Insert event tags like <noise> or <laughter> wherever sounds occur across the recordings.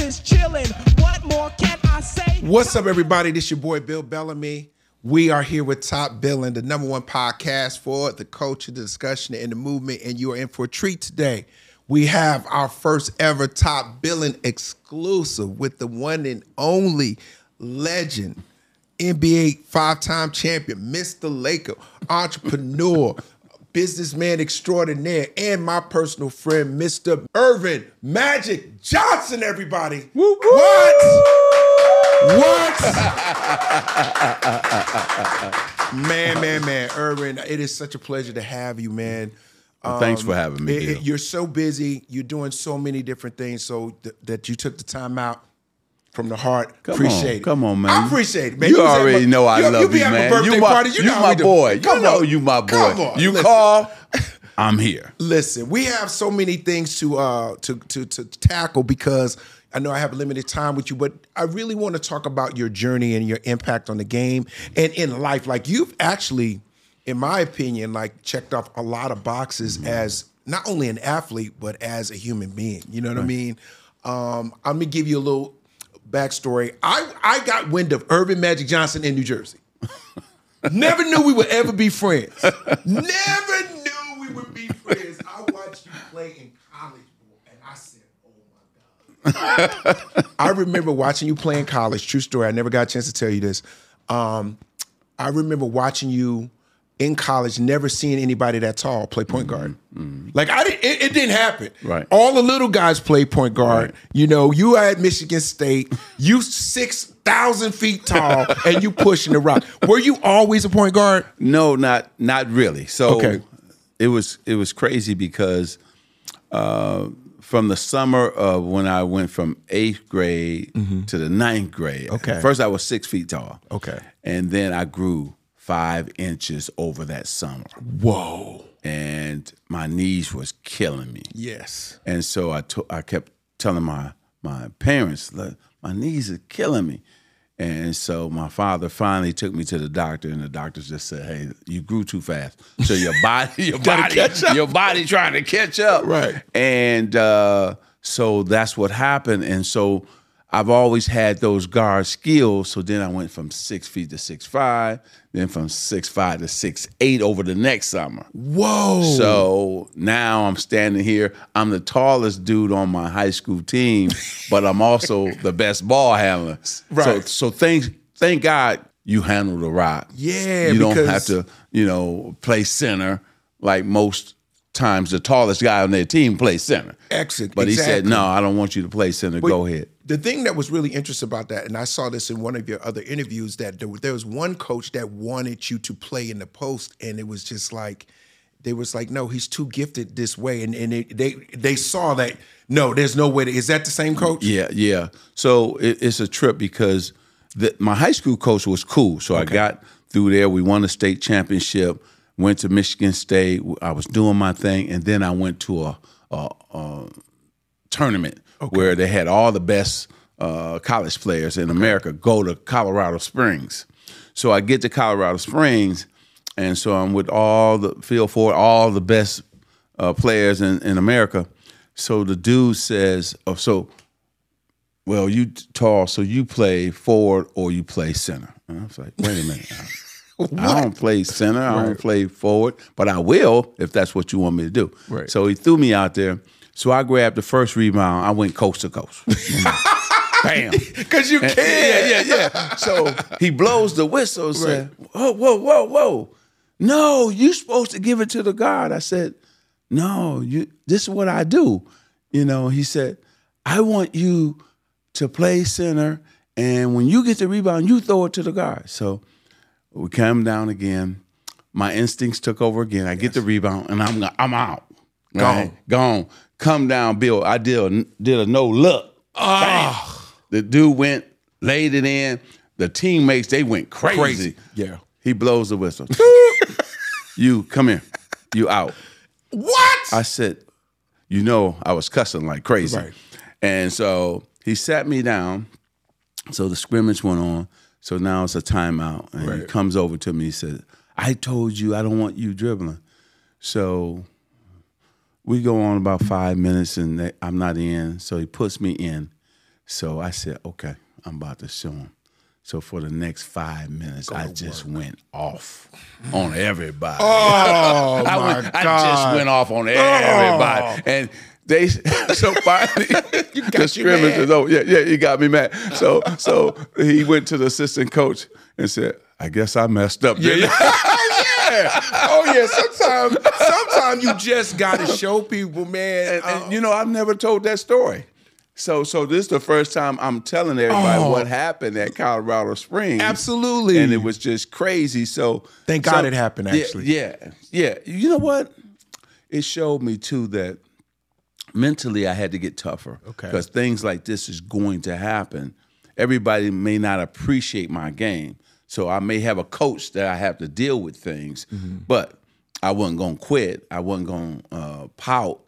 is chillin'. What more can I say? What's up, everybody? This your boy Bill Bellamy. We are here with Top Billing, the number one podcast for the culture, the discussion, and the movement, and you are in for a treat today. We have our first ever Top Billing exclusive with the one and only legend, NBA five-time champion, Mr. Laker, entrepreneur, businessman extraordinaire, and my personal friend, Mr. Earvin Magic Johnson, everybody. What? What? man, man, man, Earvin, it is such a pleasure to have you, man. Well, thanks for um, having me. It- it- you're so busy. You're doing so many different things. So th- that you took the time out from the heart. Come appreciate on, it. come on, man. I appreciate it, man. You, at already my- know I you- love you. be you, at my man. birthday you my, party. You, you know my boy. Come you know on. you my boy. Come on. You Listen. call, I'm here. Listen, we have so many things to uh to to to tackle because I know I have limited time with you, but I really want to talk about your journey and your impact on the game and in life. Like you've actually, in my opinion, like checked off a lot of boxes as not only an athlete but as a human being. You know what I mean? Um, I'm gonna give you a little backstory. I I got wind of Earvin Magic Johnson in New Jersey. <laughs> Never knew we would ever be friends. Never knew we would be friends. I watched you play in college, and I said, "Oh my god!" I remember watching you play in college. True story. I never got a chance to tell you this. Um, I remember watching you in college, never seeing anybody that tall play point guard. Like I didn't. It, it didn't happen. Right. All the little guys play point guard. Right. You know, you at Michigan State. You six thousand feet tall, <laughs> and you pushing the rock. Were you always a point guard? No, not not really. So Okay. it was it was crazy because uh, from the summer of when I went from eighth grade to the ninth grade. Mm-hmm. Okay. First I was six feet tall. Okay. And then I grew five inches over that summer. Whoa. And my knees was killing me. Yes. And so I to- I kept telling my my parents, "Look, my knees are killing me. And so my father finally took me to the doctor, and the doctor just said, "Hey, you grew too fast. So your <laughs> body, your body, catch up." your body trying to catch up." Right. And uh, so that's what happened. And so I've always had those guard skills. So then I went from six feet to six five, then from six five to six eight over the next summer. Whoa. So now I'm standing here. I'm the tallest dude on my high school team, <laughs> but I'm also the best ball handler. So, Right. so thank thank God you handle the rock. Yeah, you don't have to, you know, play center like most times. The tallest guy on their team plays center. Exit. But he said, "No, I don't want you to play center. But Go ahead." The thing that was really interesting about that, and I saw this in one of your other interviews, that there, there was one coach that wanted you to play in the post, and it was just like they was like, no, he's too gifted this way, and and it, they they saw that no, there's no way. To, is that the same coach? Yeah, yeah. So it, it's a trip because the, my high school coach was cool. So I got through there. We won the state championship. Went to Michigan State. I was doing my thing, and then I went to a, a, a tournament where they had all the best uh, college players in America go to Colorado Springs. So I get to Colorado Springs, and so I'm with all the field for all the best uh, players in, in America. So the dude says, "Oh, so well, you tall, so you play forward or you play center." And I was like, "Wait a minute." <laughs> I don't play center. I don't play forward, but I will if that's what you want me to do. Right. So he threw me out there. So I grabbed the first rebound. I went coast to coast. <laughs> Bam. Because you And- can. Yeah, yeah, yeah. So he blows the whistle and said, Whoa, whoa, whoa, whoa. No, you supposed to give it to the guard. I said, No, you this is what I do. You know, he said, I want you to play center, and when you get the rebound, you throw it to the guard. So we come down again. My instincts took over again. I get the rebound, and I'm I'm out. Gone. gone. Come down, Bill. I did a, did a no look. Ah. The dude went, laid it in. The teammates, they went crazy. Crazy. Yeah. He blows the whistle. <laughs> you come here. You out. What? I said, you know, I was cussing like crazy. Right. And so he sat me down. So the scrimmage went on. So now it's a timeout. And he comes over to me. He said, I told you I don't want you dribbling. So we go on about five minutes and they, I'm not in. So he puts me in. So I said, okay, I'm about to show him. So for the next five minutes, I just went off on everybody. Oh <laughs> I, my went, I just went off on everybody, and they <laughs> so finally <laughs> the got you scrimmage is over. Yeah, yeah, he got me mad. So so he went to the assistant coach and said, "I guess I messed up." I?" Yeah. Oh yeah. Sometimes, sometimes you just gotta show people, man. and, and, uh, you know, I've never told that story. So, so this is the first time I'm telling everybody Oh. what happened at Colorado Springs. Absolutely. and it was just crazy. So, Thank so- God it happened, yeah, actually. yeah, yeah. You know what? It showed me too that mentally I had to get tougher. Okay. because things like this is going to happen. Everybody may not appreciate my game, so I may have a coach that I have to deal with things, Mm-hmm. but I wasn't gonna quit. I wasn't gonna uh, pout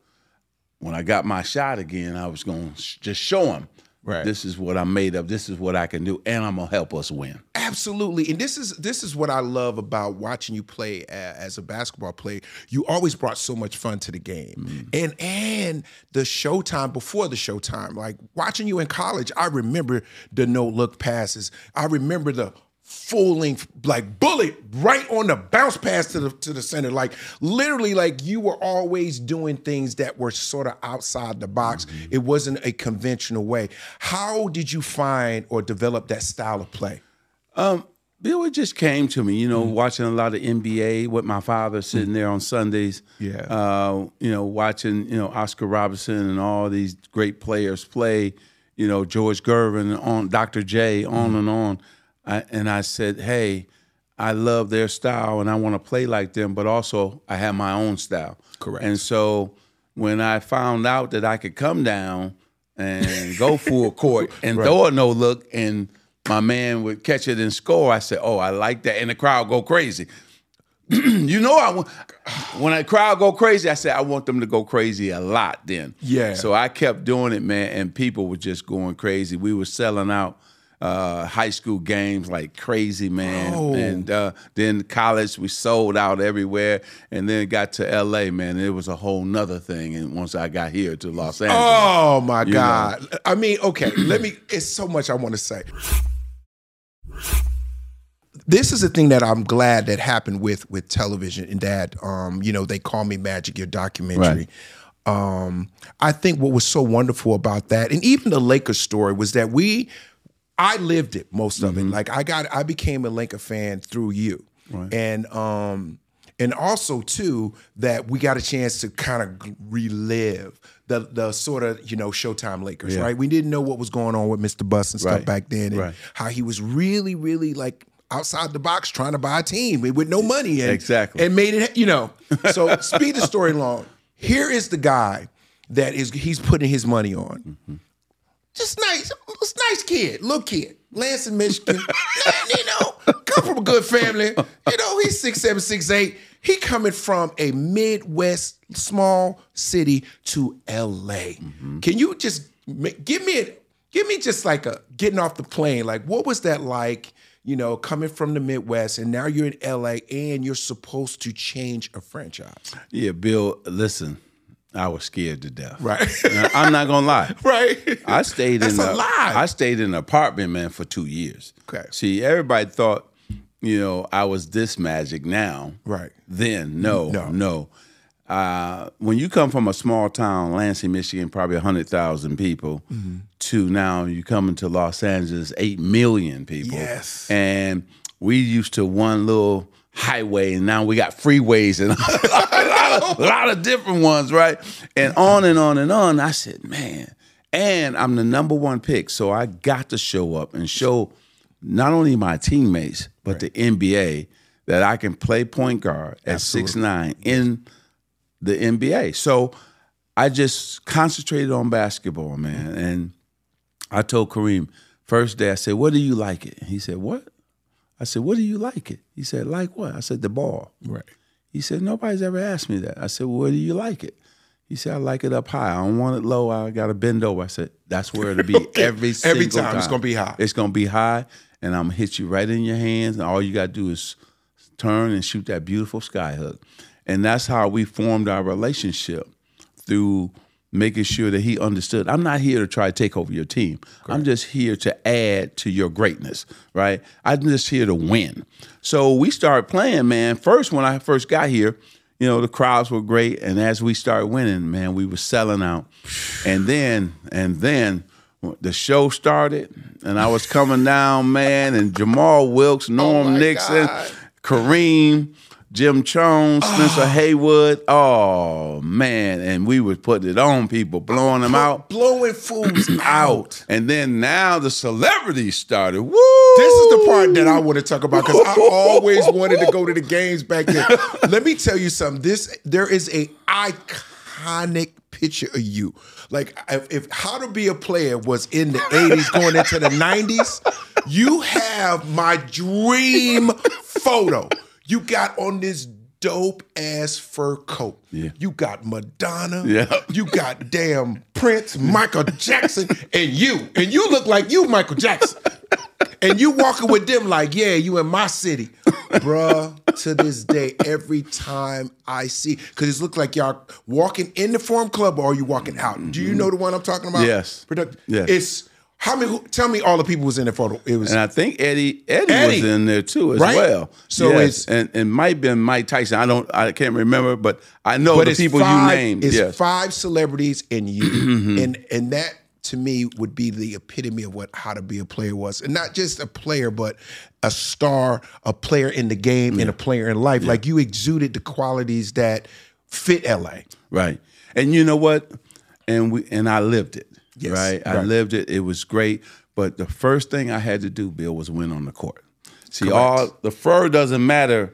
when I got my shot again, I was going to sh- just show him, Right. this is what I'm made of. This is what I can do, and I'm gonna help us win. Absolutely, and this is this is what I love about watching you play as a basketball player. You always brought so much fun to the game, and and the showtime before the showtime. Like watching you in college, I remember the no look passes. I remember the full length like bullet right on the bounce pass to the to the center. Like literally, like you were always doing things that were sort of outside the box. It wasn't a conventional way. How did you find or develop that style of play? Bill, it just came to me, you know, Mm-hmm. watching a lot of NBA with my father sitting there on Sundays. Yeah. Uh, you know, watching, you know, Oscar Robertson and all these great players play, you know, George Gervin, on Dr. J, Mm-hmm. on and on. I, and I said, hey, I love their style and I want to play like them, but also I have my own style. Correct. And so when I found out that I could come down and go full <laughs> court and throw a no look and my man would catch it and score, I said, "Oh, I like that," and the crowd go crazy. <clears throat> you know, I want when a crowd go crazy. I said I want them to go crazy a lot. Then, Yeah. So I kept doing it, man, and people were just going crazy. We were selling out uh, high school games like crazy, man. Oh. And uh, then college, we sold out everywhere, and then got to L.A. Man, it was a whole nother thing. And once I got here to Los Angeles, Oh my God. I mean, okay, let me, it's so much I want to say. This is a thing that I'm glad that happened with with television and that um, you know, they call me magic, your documentary. Um, I think what was so wonderful about that, and even the Lakers story, was that we I lived it most of it. Like I got I became a Laker fan through you. And um and also too that we got a chance to kind of relive the the sort of you know Showtime Lakers, Yeah. right? We didn't know what was going on with Mr. Buss and stuff Right. back then, and Right. how he was really, really like outside the box trying to buy a team with no money, and Exactly. and made it. You know, so <laughs> speed the story long. Here is the guy that is he's putting his money on just nice, just nice kid, little kid, Lansing, Michigan. <laughs> you know, come from a good family. You know, he's six seven, six eight. He coming from a Midwest small city to L.A. Mm-hmm. Can you just give me a, give me just like a getting off the plane? Like, what was that like? You know, coming from the Midwest, and now you're in L.A. and you're supposed to change a franchise, yeah, Bill, listen, I was scared to death. right? I'm not gonna lie. <laughs> right. I stayed That's in a a- lie. I stayed in an apartment, man, for two years. Okay. See, everybody thought, you know, I was this magic now. Right. Then, no, No. no. Uh, when you come from a small town, Lansing, Michigan, probably hundred thousand people, Mm-hmm. to now you come into Los Angeles, eight million people. Yes. And we used to one little highway, and now we got freeways and a lot, of, a lot of different ones, right? And on and on and on. I said, man, and I'm the number one pick, so I got to show up and show not only my teammates but the NBA that I can play point guard at six nine in the NBA. So I just concentrated on basketball, man. And I told Kareem first day, I said, "What do you like it?" He said, "What?" I said, "What do you like it?" He said, "Like what?" I said, "The ball." Right. He said, "Nobody's ever asked me that." I said, well, "Where do you like it?" He said, "I like it up high. I don't want it low. I got to bend over." I said, "That's where it'll be <laughs> every Every single time. It's gonna be high. It's gonna be high, and I'm gonna hit you right in your hands, and all you got to do is turn and shoot that beautiful sky hook. And that's how we formed our relationship through making sure that he understood. I'm not here to try to take over your team. I'm just here to add to your greatness, right? I'm just here to win. So we started playing, man. First, when I first got here, you know, the crowds were great, and as we started winning, man, we were selling out. And then, and then the show started, and I was coming down, man, and Jamal Wilkes, <laughs> oh Norm Oh Nixon, God. Kareem, Jim Chones, ah. Spencer Haywood. Oh man, and we was putting it on people, blowing them out, blowing fools <clears throat> out. and then now the celebrities started. Woo! This is the part that I want to talk about because I always <laughs> wanted to go to the games back then. Let me tell you something. This there is a iconic picture of you. Like if, if How to Be a Player was in the 80s going into the 90s, you have my dream photo. You got on this dope ass fur coat. Yeah. You got Madonna. Yeah. You got damn Prince, Michael Jackson, and you. And you look like you, Michael Jackson. And you walking with them like, yeah, you in my city. Bruh, to this day, every time I see, because it looks like y'all walking in the Forum Club or are you walking out? Do you mm-hmm. know the one I'm talking about? Yes. Product- Yes. It's, how many, who- tell me all the people was in the photo. It was, And I think Eddie Eddie, Eddie. was in there too as Right? well. So Yes. it's- and and might have been Mike Tyson. I don't I can't remember, but I know but the people five, you named. It's yes. five celebrities and you, <clears throat> mm-hmm. and and that to me would be the epitome of what how to be a player was, and not just a player, but a star, a player in the game, and a player in life. Like you exuded the qualities that fit LA. Right. And you know what? And we and I lived it. Yes, right. I lived it. It was great. But the first thing I had to do, Bill, was win on the court. See, all the fur doesn't matter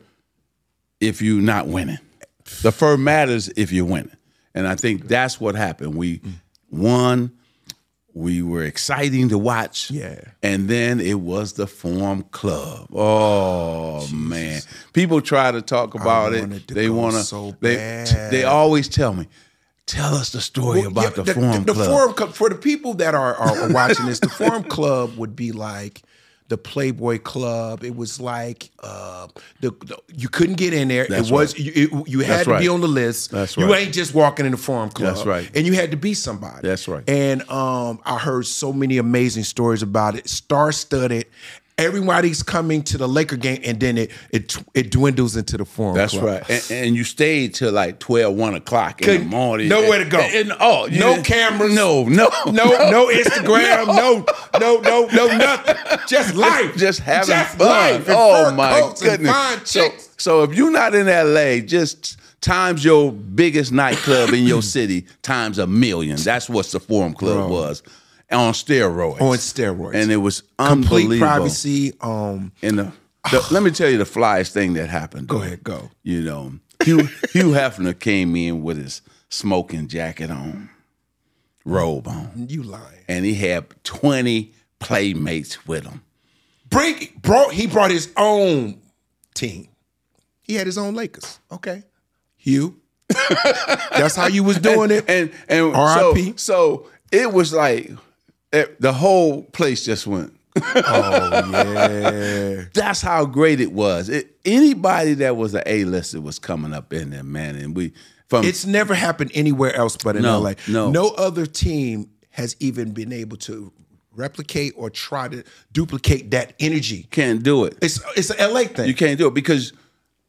if you're not winning. The fur matters if you're winning. And I think that's what happened. We won. We were exciting to watch. Yeah. And then it was the Forum Club. Oh, oh man. People try to talk about it. They want to so they bad. they always tell me, tell us the story Well, about yeah, the, Forum the, Club. Forum Club for the people that are, are <laughs> watching this. The Forum Club would be like the Playboy Club. It was like uh, the, the- you couldn't get in there. That's it was right. you, it- you had That's to be on the list. That's right. You ain't just walking in the Forum Club. That's right. And you had to be somebody. That's right. And um, I heard so many amazing stories about it. Star studded. Everybody's coming to the Laker game, and then it it it dwindles into the Forum. That's Club. right. And, and you stayed till like 12, 1 o'clock in the morning. nowhere to go. And, and- oh, No cameras. No, no. no, no Instagram, <laughs> no, no, no, no, nothing. Just life. Just having Just fun. life oh my and goodness. so, so if you're not in LA, just times your biggest nightclub in your <clears throat> city times a million. That's what the Forum Club was. On steroids. On steroids. And it was Complete unbelievable. privacy. Um, And the, the, <sighs> let me tell you the flyest thing that happened. Go ahead, go. You know, Hugh, Hugh Hefner came in with his smoking jacket on, robe on, you lying. and he had 20 playmates with him. Bring brought he brought his own team. He had his own Lakers. Okay. Hugh. <laughs> That's how you was doing it. And and so, R.I.P.. so it was like it- the whole place just went. oh yeah. <laughs> That's how great it was. It, anybody that was an A-lister was coming up in there, man. And we from It's never happened anywhere else but in No, LA. no. no other team has even been able to replicate or try to duplicate that energy. can't do it. It's it's an LA thing. You can't do it because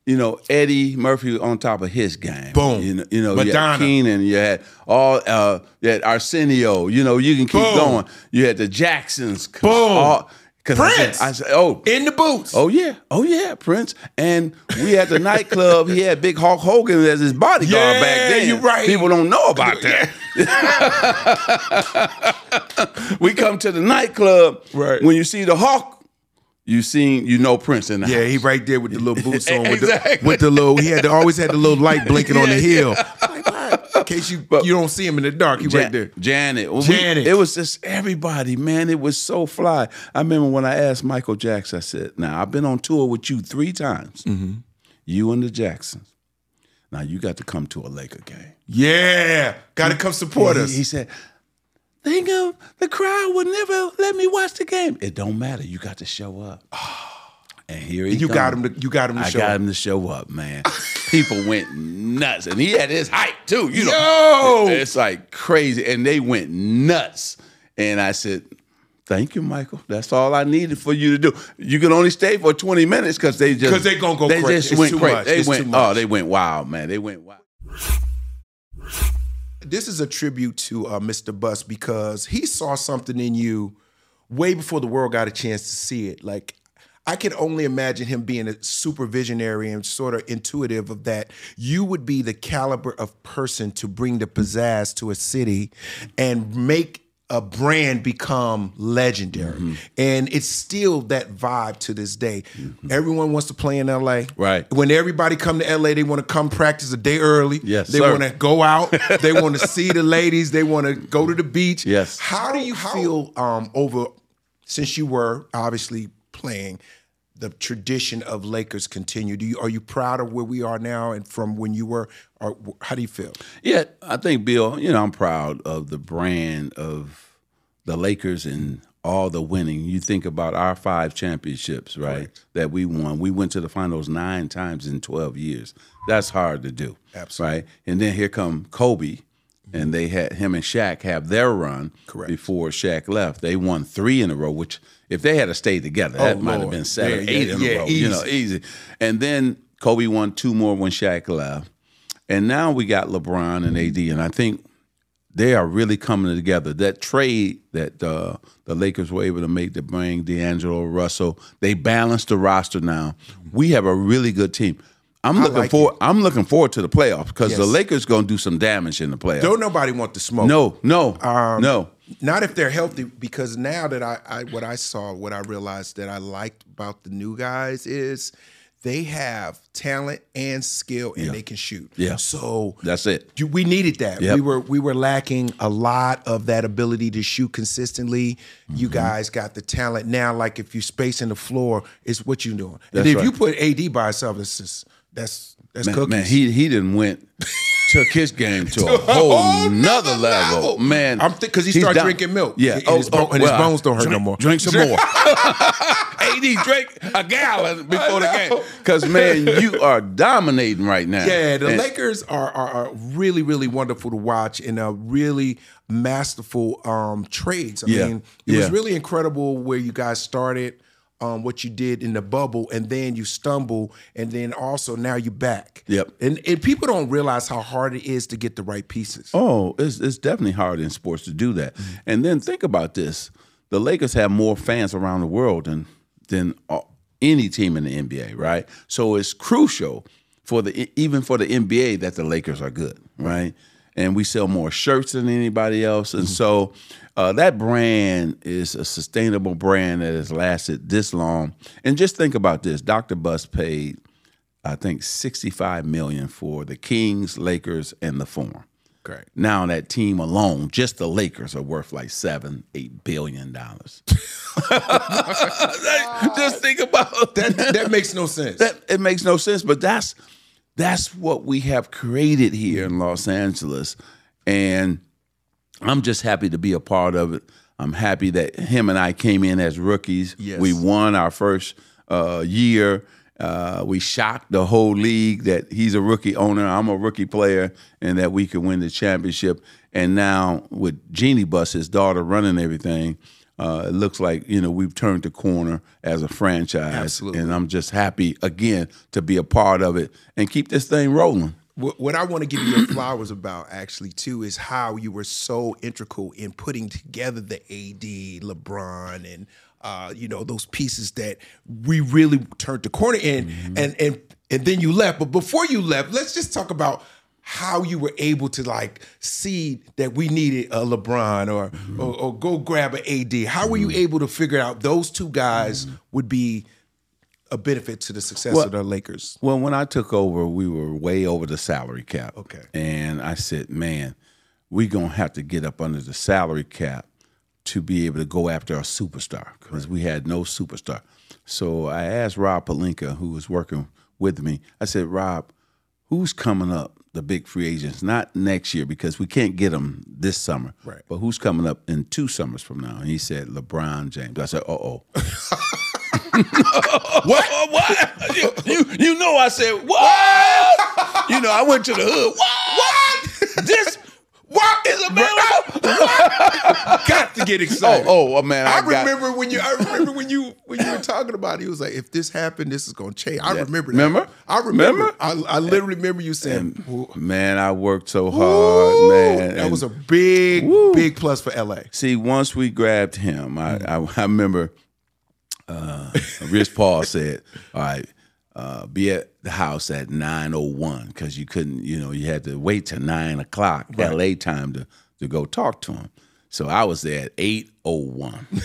you know Eddie Murphy was on top of his game. Boom. You know, you know you had Madonna. Keenan. You had all. Uh, you had Arsenio. You know, you can keep Boom. going. You had the Jacksons. Boom. All, 'cause I said- Prince. I said, oh. in the boots. Oh yeah, oh yeah, Prince, and we had the nightclub. He had Big Hulk Hogan as his bodyguard Yeah, back then. you right. People don't know about <laughs> that. <laughs> we come to the nightclub. Right. When you see the Hulk, you seen you know Prince in the Yeah, house. he right there with the little boots on, with, the, <laughs> Exactly. with the little. He had the, always had the little light blinking on the Yeah, hill. Why? In case you you don't see him in the dark, he right there. Janet. Well, we- Janet. it was just everybody, man. It was so fly. I remember when I asked Michael Jackson, I said, Now, I've been on tour with you three times. Mm-hmm. You and the Jacksons. Now, you got to come to a Laker game. Yeah, got to come support he, us. He said, Think of the crowd would never let me watch the game. It don't matter. You got to show up. Ah. And here he You come. got him to- you got him to I show got up. him to show up, man. People went nuts, and he had his hype too. You know, Yo! it's like crazy, and they went nuts. And I said, "Thank you, Michael. That's all I needed for you to do. You can only stay for twenty minutes because they just because they gonna go They cra- just it's went too crazy. much. They It's went. Oh, they went wild, man. They went wild. This is a tribute to uh, Mr. Buss because he saw something in you way before the world got a chance to see it. Like I can only imagine him being a super visionary and sort of intuitive of that. You would be the caliber of person to bring the pizzazz to a city and make a brand become legendary. Mm-hmm. And it's still that vibe to this day. Everyone wants to play in LA. Right. When everybody come to LA, they want to come practice a day early. Yes, They want to go out. <laughs> they want to see the ladies. They want to go to the beach. Yes. How do you feel um, over since you were obviously playing? The tradition of Lakers continue. Do you are you proud of where we are now and from when you were? Or how do you feel? Yeah, I think Bill. You know, I'm proud of the brand of the Lakers and all the winning. You think about our five championships, right? That we won. We went to the finals nine times in 12 years. That's hard to do, Absolutely. right? And then here come Kobe, and they had him and Shaq have their run Correct. before Shaq left. They won three in a row, which if they had stayed together, that might have Oh, been seven, Yeah, eight yeah, in yeah, a row. You know, easy. easy. And then Kobe won two more when Shaq left. And now we got LeBron and AD, and I think they are really coming together. That trade that uh, the Lakers were able to make to bring D'Angelo Russell, they balanced the roster now. We have a really good team. I'm looking like forward. I'm looking forward to the playoffs because the Lakers going to do some damage in the playoffs. Don't nobody want the smoke. no, no, Um, no. Not if they're healthy, because now that I, I what I saw, what I realized that I liked about the new guys is they have talent and skill and they can shoot. Yeah. So That's it. we needed that. Yep. We were we were lacking a lot of that ability to shoot consistently. You Mm-hmm. guys got the talent now. Like if you space in the floor, it's what you're doing. That's and if right. you put AD by itself, it's just that's that's Man, cookies. man, he he didn't went took his game <laughs> to a whole nother level. Man, I'm because he started drinking milk. Yeah, and, his, bone- and his bones don't hurt drink, no more. Drink some more. <laughs> AD drank a gallon before the game because man, you are dominating right now. Yeah, the And- Lakers are, are are really really wonderful to watch and are really masterful um, trades. I Yeah, mean, it was really incredible where you guys started, um, what you did in the bubble, and then you stumble, and then also now you're back. Yep. And and people don't realize how hard it is to get the right pieces. Oh, it's it's definitely hard in sports to do that. And then think about this: the Lakers have more fans around the world than than any team in the NBA, right? So it's crucial for the even for the NBA that the Lakers are good, right? And we sell more shirts than anybody else, and so uh, that brand is a sustainable brand that has lasted this long. And just think about this: Dr. Buss paid, I think, sixty-five million for the Kings, Lakers, and the Forum. Great. Now that team alone, just the Lakers are worth like seven, eight billion dollars. <laughs> just think about That <laughs> that makes no sense. that. It makes no sense, but that's that's what we have created here in Los Angeles, and I'm just happy to be a part of it. I'm happy that him and I came in as rookies. Yes. We won our first uh, year. Uh, we shocked the whole league that he's a rookie owner, I'm a rookie player, and that we could win the championship. And now with Jeannie Buss, his daughter, running everything, uh, it looks like you know we've turned the corner as a franchise. Absolutely. And I'm just happy again to be a part of it and keep this thing rolling. What, what I want to give you your flowers about actually too is how you were so integral in putting together the AD, LeBron, and uh, you know those pieces that we really turned the corner in, and and and then you left. But before you left, let's just talk about how you were able to like see that we needed a LeBron or mm-hmm. or, or go grab an AD. How were you mm-hmm. able to figure out those two guys mm-hmm. would be a benefit to the success Well- of the Lakers? Well, when I took over, we were way over the salary cap. Okay. And I said, man, we're going to have to get up under the salary cap to be able to go after a superstar because we had no superstar. So I asked Rob Pelinka, who was working with me, I said, Rob, who's coming up, the big free agents? Not next year because we can't get them this summer. Right. But who's coming up in two summers from now? And he said, LeBron James. I said, uh oh. <laughs> what? <laughs> what? You, you, you know I said what? you know I went to the hood. What? What? This what is available? <laughs> Got to get excited. Oh, oh, man! I, I, got- remember when you. I remember when you when you were talking about it. He was like, "If this happened, this is going to change." I Yeah. remember. That. Remember? I remember. Remember? I, I literally remember you saying, Man, I worked so hard, ooh." man. That and- was a big, Woo. big plus for LA." See, once we grabbed him, I I, I remember uh, Rich Paul said, "All right, uh, be at the house at nine oh one because you couldn't, you know, you had to wait till nine o'clock L.A. time to to go talk to him." So I was there at eight oh one. <laughs>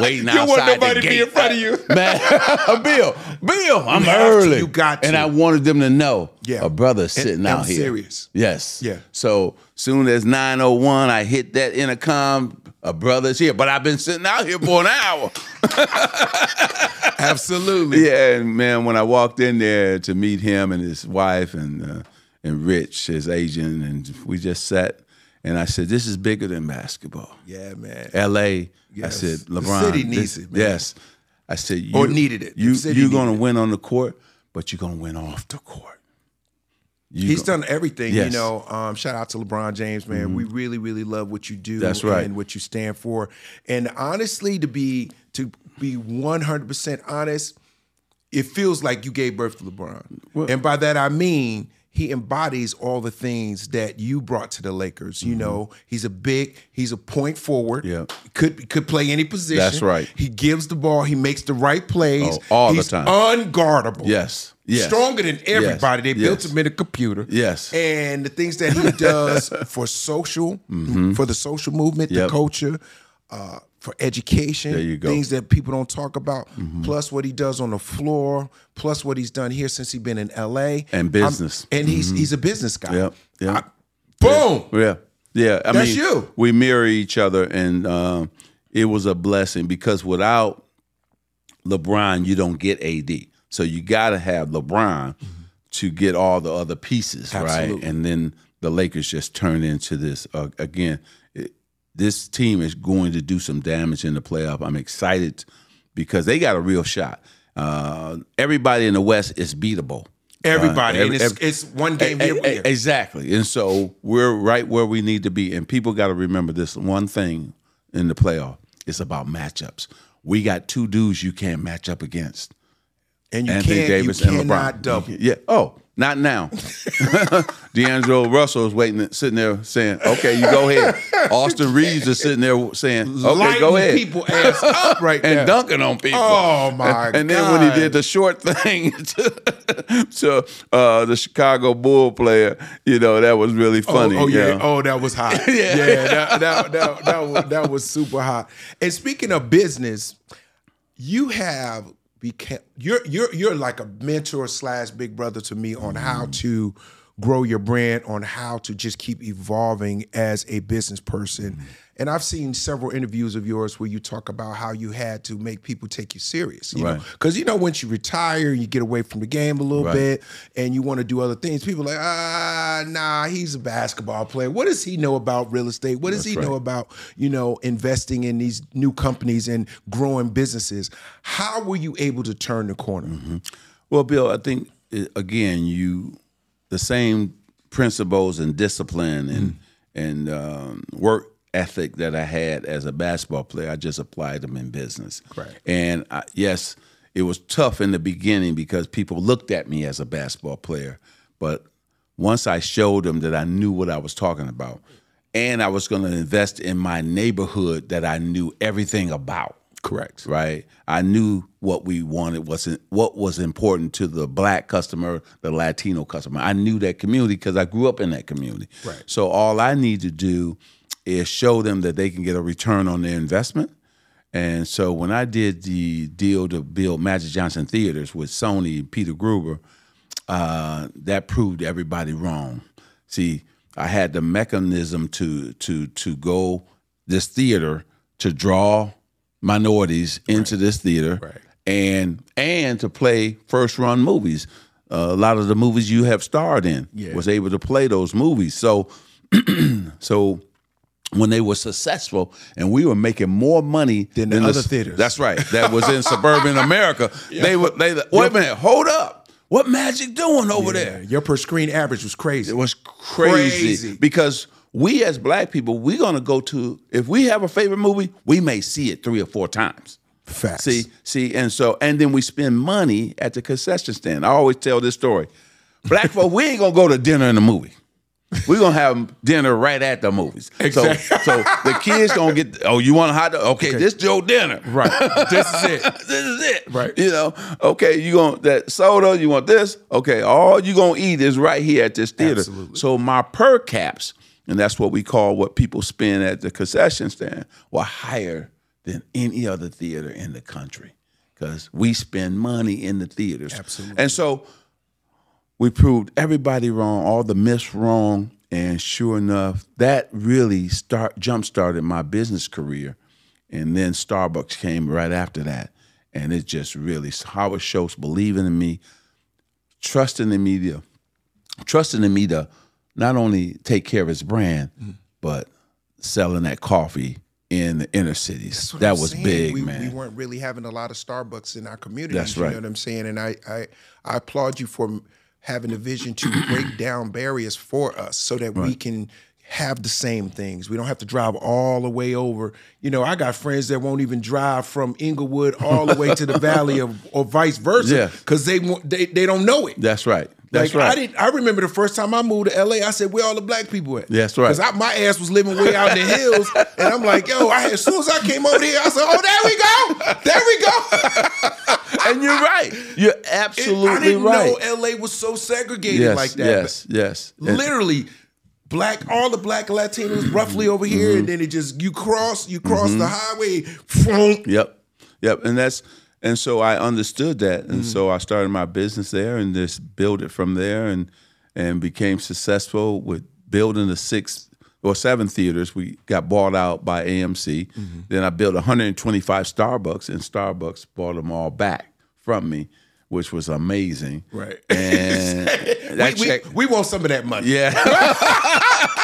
Waiting outside want nobody to be in front of you. <laughs> man. <laughs> Bill, Bill, I'm You have to, early. you got to. and I wanted them to know, Yeah. a brother sitting I'm out here. serious. Yes. Yeah. So soon as 901, I hit that intercom. A brother's here, but I've been sitting out here for an hour. <laughs> Absolutely. yeah, and man, when I walked in there to meet him and his wife and uh, and Rich, his agent, and we just sat, and I said, "This is bigger than basketball." Yeah, man. L.A. Yes. I said, LeBron. The city needs this- it, man. Yes. I said, you, Or needed it. You, you're going to win on the court, but you're going to win off the court. You He's gon- done everything, Yes. Mm-hmm. you know. Um, shout out to LeBron James, man. We really, really love what you do That's right. and what you stand for. And honestly, to be to be one hundred percent honest, it feels like you gave birth to LeBron. and by that I mean he embodies all the things that you brought to the Lakers. You know, he's a big, he's a point forward. Mm-hmm. Yeah. Could could play any position. That's right. He gives the ball, he makes the right plays. Oh, all the he's time. Unguardable. Yes. Yes. Stronger than everybody. They built Yes. him in a computer. Yes. And the things that he does for social, <laughs> for the social movement, the Mm-hmm. Culture, uh, for education, There you go. things that people don't talk about, Mm-hmm. plus what he does on the floor, plus what he's done here since he's been in LA. And business. and he's he's a business guy. Yep, yep. I- boom. Yeah, yeah. I That's mean, you. We mirror each other, and um, it was a blessing because without LeBron, you don't get AD. So you got to have LeBron to get all the other pieces, right? And then the Lakers just turn into this uh, again. This team is going to do some damage in the playoff. I'm excited because they got a real shot. Uh, everybody in the West is beatable. Everybody. Uh, and it's, every- it's one game E- here, here. Exactly. And so we're right where we need to be. And people got to remember this one thing in the playoff it's about matchups. We got two dudes you can't match up against. and you Anthony can't, Davis you and cannot LeBron. double. Yeah. Oh, not now. <laughs> D'Angelo Russell is waiting, sitting there saying, "Okay, you go ahead." Austin Reaves is sitting there saying, "Okay, Lighting go ahead." people ass up right and now. dunking on people. Oh, my And, <laughs> and then when he did the short thing <laughs> to, to uh, the Chicago Bull player, you know that was really funny. Oh, oh, yeah. yeah. Oh, that was hot. yeah, that, that, that, that, was, that was super hot. And speaking of business, you have you're you're you're like a mentor slash big brother to me on how mm. to grow your brand, on how to just keep evolving as a business person. And I've seen several interviews of yours where you talk about how you had to make people take you serious. You Right. know, because you know once you retire, you get away from the game a little Right. bit, and you want to do other things. People are like, ah, nah, he's a basketball player. What does he know about real estate? What does That's he know about you know investing in these new companies and growing businesses? How were you able to turn the corner? Mm-hmm. Well, Bill, I think uh, again, you the same principles and discipline and and um, work ethic that I had as a basketball player, I just applied them in business. Right. And I, yes, it was tough in the beginning because people looked at me as a basketball player, but once I showed them that I knew what I was talking about, and I was going to invest in my neighborhood that I knew everything about Correct. right? I knew what we wanted, wasn't what was important to the black customer, the Latino customer. I knew that community because I grew up in that community. Right. So all I need to do is show them that they can get a return on their investment. And so when I did the deal to build Magic Johnson Theaters with Sony, Peter Guber, uh, that proved everybody wrong. See, I had the mechanism to to to go this theater to draw minorities into this theater, Right. and and to play first run movies. Uh, a lot of the movies you have starred in Yeah. was able to play those movies. So <clears throat> so when they were successful and we were making more money Than the other theaters. That's right. That was in suburban <laughs> America. They were they wait a minute, hold up. What magic doing over there? Your per screen average was crazy. It was crazy, Crazy. because we as black people, we're gonna go to if we have a favorite movie, we may see it three or four times. Facts. See, see, and so and then we spend money at the concession stand. I always tell this story. Black folk, we ain't gonna go to dinner in the movie. We're gonna have dinner right at the movies. Exactly. So, so the kids gonna get. Oh, you want a hot dog? Okay, this your dinner. Right. This is it. <laughs> this is it. Right. You know. Okay, you want that soda? You want this? Okay, all you gonna eat is right here at this theater. Absolutely. So my per caps, and that's what we call what people spend at the concession stand, were higher than any other theater in the country because we spend money in the theaters. Absolutely. And so we proved everybody wrong, all the myths wrong, and sure enough, that really start jump started my business career. And then Starbucks came right after that, and it just really Howard Schultz believing in me, trusting in me to trusting in me to not only take care of his brand, mm. but selling that coffee in the inner cities. That I'm was saying. big, we, man. We weren't really having a lot of Starbucks in our community. That's right. You know what I'm saying? And I, I, I applaud you for having a vision to <clears throat> break down barriers for us so that we can have the same things. We don't have to drive all the way over. You know, I got friends that won't even drive from Inglewood all the way to the <laughs> valley of, or vice versa, Yeah. because they they they don't know it. That's right. That's like right. I didn't. I remember the first time I moved to LA. I said, "Where all the black people at?" That's right. Because my ass was living way out in the hills, <laughs> and I'm like, "Yo!" I, as soon as I came over here, I said, "Oh, there we go, there we go." <laughs> and you're right. You're absolutely I didn't right. know LA was so segregated yes, like that. Yes, yes. Literally. Black, all the black Latinos roughly over here, Mm-hmm. and then it just you cross, you cross the highway, <laughs> Yep, yep. And that's and so I understood that, Mm-hmm. and so I started my business there, and just built it from there, and and became successful with building the six or seven theaters. We got bought out by AMC. Mm-hmm. Then I built 125 Starbucks, and Starbucks bought them all back from me, which was amazing. Right. And <laughs> that we, we, check. we want some of that money. Yeah. <laughs>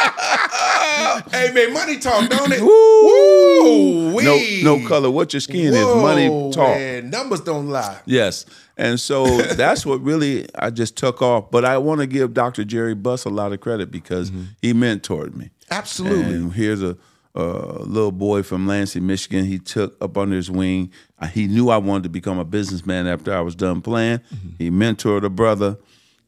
Hey man, money talk, don't it? Woo! Woo! no, no color. What your skin is, money talk. Man, numbers don't lie. Yes. And so <laughs> that's what really I just took off. But I want to give Dr. Jerry Buss a lot of credit because he mentored me. Absolutely. And here's a, a little boy from Lansing, Michigan. He took up under his wing. Uh, He knew I wanted to become a businessman after I was done playing. He mentored a brother,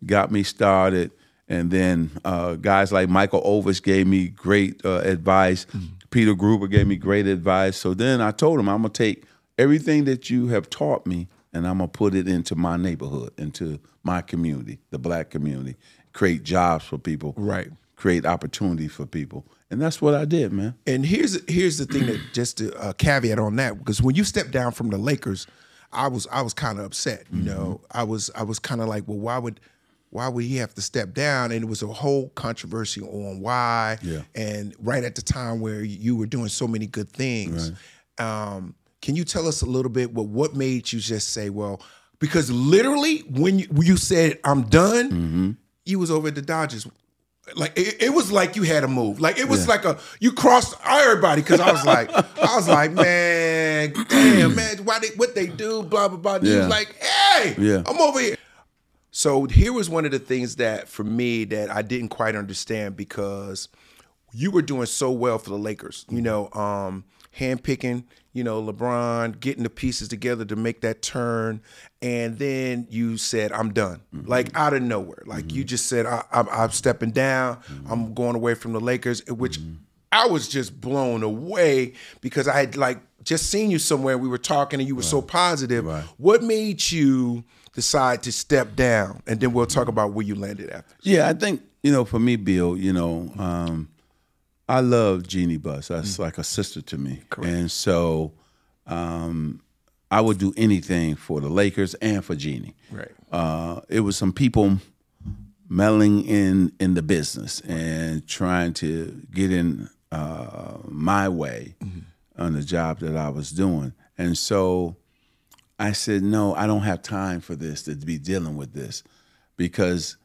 got me started. And then uh, guys like Michael Ovitz gave me great uh, advice. Peter Guber gave me great advice. So then I told him, I'm going to take everything that you have taught me and I'm going to put it into my neighborhood, into my community, the black community, create jobs for people Right. create opportunity for people. And that's what I did, man. And here's here's the thing that <clears throat> just to uh, caveat on that because when you stepped down from the Lakers, I was I was kind of upset. You know, I was I was kind of like, well, why would why would he have to step down? And it was a whole controversy on why. Yeah. And right at the time where you were doing so many good things, um, can you tell us a little bit what what made you just say, well, because literally when you, when you said I'm done, you was over at the Dodgers. Like it, it was like you had a move. Like it was like a you crossed everybody because I was like I was like <laughs> man, damn man, why they what they do, blah blah blah. You was like, hey, Yeah. I'm over here. So here was one of the things that for me that I didn't quite understand because you were doing so well for the Lakers. You mm-hmm. know, um, handpicking, you know, LeBron, getting the pieces together to make that turn, and then you said, "I'm done," mm-hmm. like out of nowhere. Like you mm-hmm. just said, I, I'm, "I'm stepping down. I'm going away from the Lakers," which I was just blown away because I had like just seen you somewhere. We were talking, and you were so positive. Right. What made you decide to step down? And then we'll talk about where you landed after. Yeah, I think, you know, for me, Bill, you know, um, I love Jeannie Buss. That's like a sister to me. And so um, I would do anything for the Lakers and for Jeannie. Right. Uh, it was some people meddling in in the business and trying to get in uh, my way on the job that I was doing. And so I said, no, I don't have time for this to be dealing with this because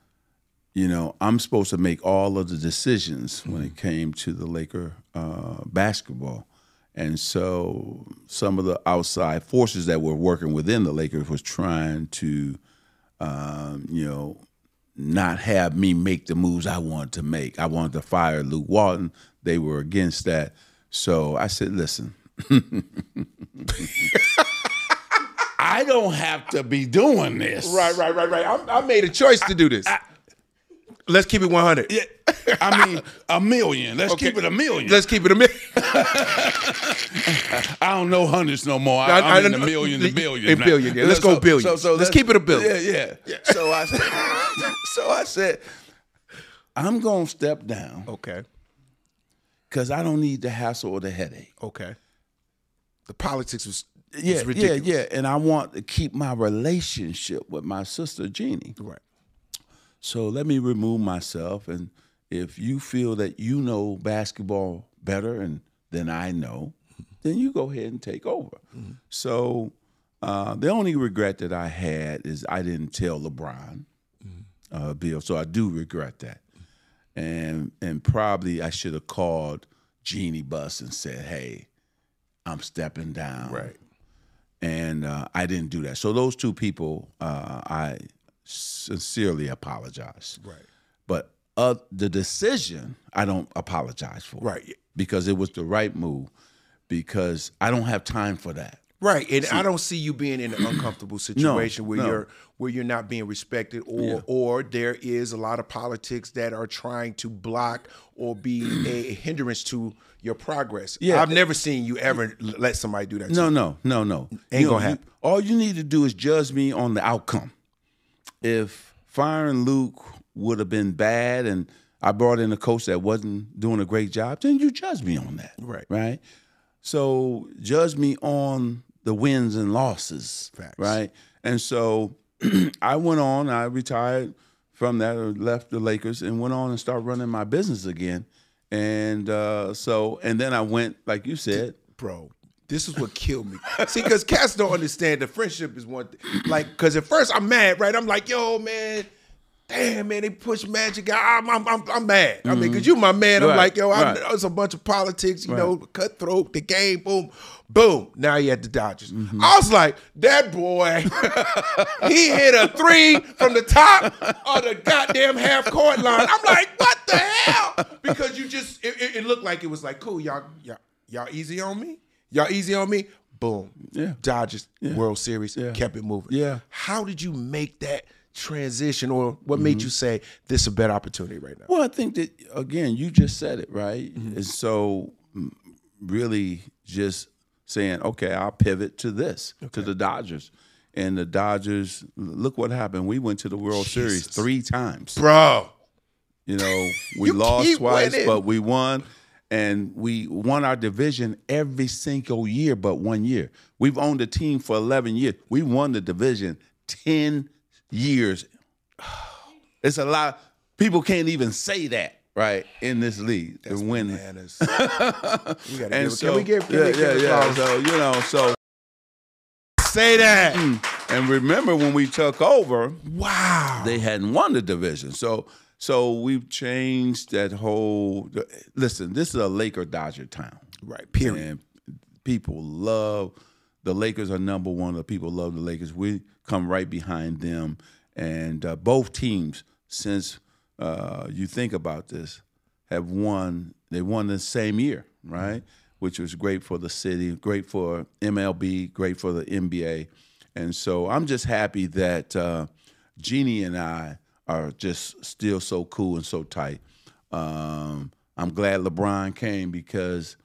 you know, I'm supposed to make all of the decisions when it came to the Laker uh, basketball. And so some of the outside forces that were working within the Lakers was trying to, um, you know, not have me make the moves I wanted to make. I wanted to fire Luke Walton. They were against that. So I said, listen, <laughs> <laughs> I don't have to be doing this. Right, right, right, right. I, I made a choice to do this. Let's keep it 100. Yeah, I mean, a million. Let's Okay. keep it a million. Let's keep it a million. <laughs> I don't know hundreds no more. I, I- I'm I in the don't- million, the billion. in now. billion, yeah. Let's go billion. So, so Let's that- keep it a billion. Yeah, yeah. So I said, <laughs> so I said, I'm gonna step down okay, because I don't need the hassle or the headache. okay. The politics was, was Yeah, yeah, ridiculous. yeah. And I want to keep my relationship with my sister Jeannie. Right. So let me remove myself. And if you feel that you know basketball better and than I know, then you go ahead and take over. So uh, the only regret that I had is I didn't tell LeBron, uh, Bill. So I do regret that. And and probably I should have called Jeannie Buss and said, "Hey, I'm stepping down." Right. And uh, I didn't do that. So those two people, uh, I sincerely apologize. Right. But uh, the decision, I don't apologize for. Right. Because it was the right move. Because I don't have time for that. Right, and I don't see you being in an <clears throat> uncomfortable situation where no. you're where you're not being respected, or Yeah. or there is a lot of politics that are trying to block or be a hindrance to your progress. Yeah. I've never seen you ever let somebody do that. to No, you. no, no, no. Ain't You- gonna you- happen. all you need to do is judge me on the outcome. If firing Luke would have been bad and I brought in a coach that wasn't doing a great job, then you judge me on that. Right. Right. So judge me on the wins and losses. Facts. Right. And so <clears throat> I went on, I retired from that, or left the Lakers and went on and started running my business again. And uh, so, and then I went, like you said, bro. This is what killed me. See, because cats don't understand the friendship is one thing. Like, because at first I'm mad, right? I'm like, yo, man, damn, man, they push Magic out. I'm, I'm, I'm, I'm mad. I mean, because you my man. I'm Mm-hmm. Right, like, yo, right. it's a bunch of politics, you know, cutthroat, the game, boom, boom. Now you at the Dodgers. Mm-hmm. I was like, that boy, <laughs> he hit a three from the top of the goddamn half court line. I'm like, what the hell? Because you just, it, it, it looked like it was like, cool, y'all, y'all, y'all easy on me? Y'all easy on me? Boom. Yeah. Dodgers World Series Yeah. kept it moving. Yeah. How did you make that transition, or what made you say this is a better opportunity right now? Well, I think that again, you just said it right, and so mm, really just saying, okay, I'll pivot to this to the Dodgers, and the Dodgers. Look what happened. We went to the World Series three times. Bro. You know, <laughs> we You lost twice, winning. but we won. And we won our division every single year but one year. We've owned the team for 11 years. We won the division 10 years. <sighs> It's a lot. People can't even say that, right, in this league. That's and win. bananas. <laughs> we gotta And give, so, can we give, can yeah, we give yeah, yeah. So, you know, so, Say that. Mm. and remember when we took over, Wow. they hadn't won the division. So so we've changed that whole listen, this is a Laker Dodger town. right. Period. And people love the Lakers are number one. The people love the Lakers. We come right behind them. And uh, both teams, since uh, you think about this, have won. They won the same year, right? Which was great for the city, great for MLB, great for the NBA. And so I'm just happy that uh, Jeannie and I are just still so cool and so tight. Um, I'm glad LeBron came because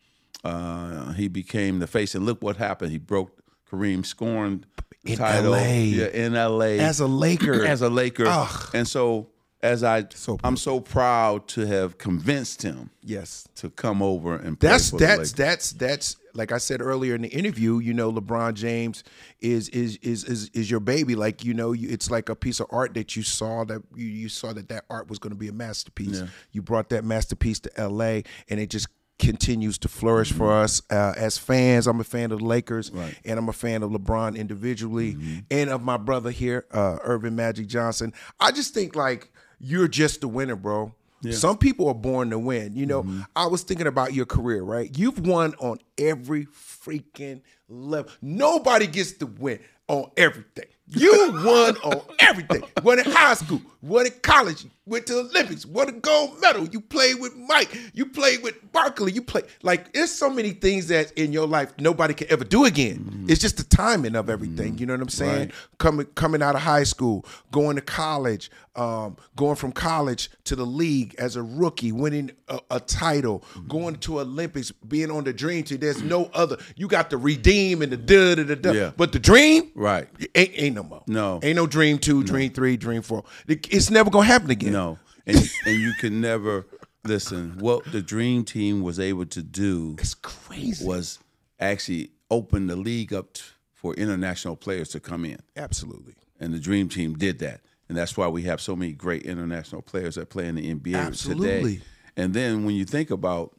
uh, he became the face. And look what happened. He broke Kareem's scoring In title. LA. Yeah, in LA. As a Laker. <clears throat> As a Laker. Ugh. And so as I So I'm so proud to have convinced him yes. to come over and play That's that's that's that's like I said earlier in the interview. You know, LeBron James is is is is, is your baby. Like you know, you, it's like a piece of art that you saw that you, you saw that that art was going to be a masterpiece. You brought that masterpiece to L.A. and it just continues to flourish for us uh, as fans. I'm a fan of the Lakers, and I'm a fan of LeBron individually, and of my brother here, uh, Earvin Magic Johnson. I just think like you're just a winner, bro. Some people are born to win. You know, I was thinking about your career, right? You've won on every freaking level. Nobody gets to win on everything. You won on everything. Won in high school, won in college, went to the Olympics, won a gold medal. You played with Mike, you played with Barkley, you play like there's so many things that in your life nobody can ever do again. It's just the timing of everything. You know what I'm saying? Right. Coming coming out of high school, going to college, um, going from college to the league as a rookie, winning a, a title, going to Olympics, being on the dream team. There's no other. You got the redeem and the da da da da. Yeah. But the dream, Right. Ain't, ain't no more. No. ain't no dream two, dream three, dream four. It's never gonna happen again. No, and and you can never listen. What the dream team was able to do it's crazy. was actually open the league up t- for international players to come in, Absolutely. and the dream team did that, and that's why we have so many great international players that play in the NBA Absolutely. today. And then when you think about,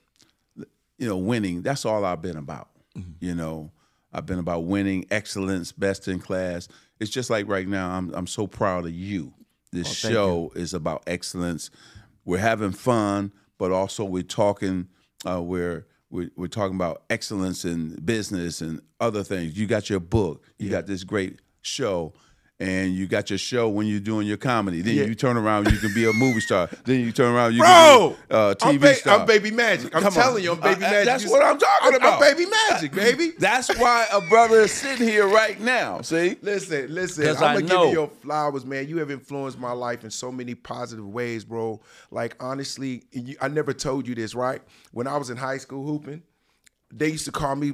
you know, winning, that's all I've been about. Mm-hmm. You know, I've been about winning, excellence, best in class. It's just like right now, I'm I'm so proud of you. This Oh, show is about excellence. We're having fun, but also we're talking. Uh, we're we're, we're talking about excellence in business and other things. You got your book. You got this great show. And you got your show when you're doing your comedy. Then Yeah. you turn around, you can be a movie star. <laughs> Then you turn around, you Bro, can be uh, TV I'm, ba- star. I'm baby magic. I'm Come on. telling you, I'm baby Uh, uh, magic. that's what I'm talking about. I'm baby magic, baby. <laughs> That's why a brother is sitting here right now. See, Listen, listen. I'm gonna give you your flowers, man. You have influenced my life in so many positive ways, bro. Like honestly, you, I never told you this, right? When I was in high school hooping, they used to call me.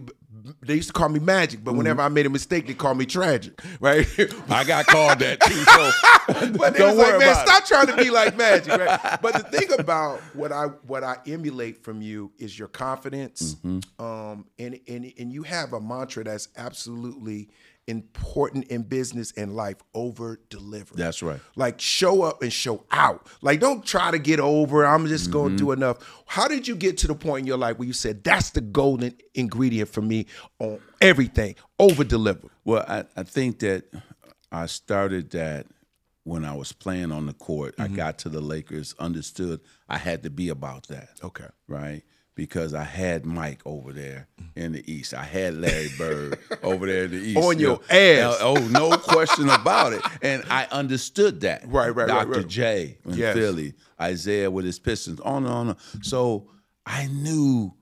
They used to call me Magic, Mm-hmm. but whenever I made a mistake, they called me Tragic, right? <laughs> I got called that too. So <laughs> but they Don't was like, man, stop trying to be like Magic, right? <laughs> But the thing about what I what I emulate from you is your confidence, Mm-hmm. um, and and and you have a mantra that's absolutely important in business and life: over deliver. That's right. Like show up and show out. Like don't try to get over. I'm just going Mm-hmm. to do enough. How did you get to the point in your life where you said that's the golden ingredient for me on everything? Over deliver. Well, I, I think that I started that when I was playing on the court. I got to the Lakers, understood I had to be about that. Okay. Right? Because I had Mike over there mm-hmm. in the East. I had Larry <laughs> Bird over there in the East. On your ass. Oh, no <laughs> question about it. And I understood that. Right, right, right, Dr. right. J in Yes. Philly, Isiah with his Pistons, on and on. and on. So I knew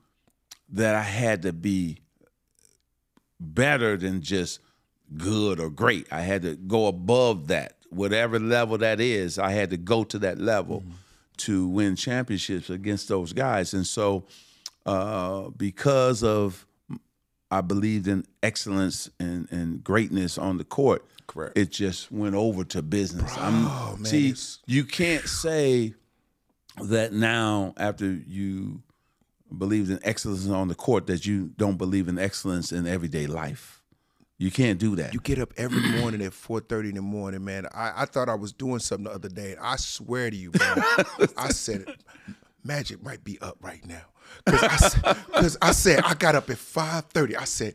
that I had to be better than just good or great. I had to go above that. Whatever level that is, I had to go to that level mm-hmm. to win championships against those guys. And so, uh, because of I believed in excellence and, and greatness on the court, Correct. it just went over to business. I'm, man, see, you can't say that now after you believed in excellence on the court that you don't believe in excellence in everyday life. You can't do that. You get up every morning at 4:30 in the morning, man. I, I thought I was doing something the other day. I swear to you, bro. <laughs> I said it. Magic might be up right now. Cause I, Cause I said I got up at 5:30. I said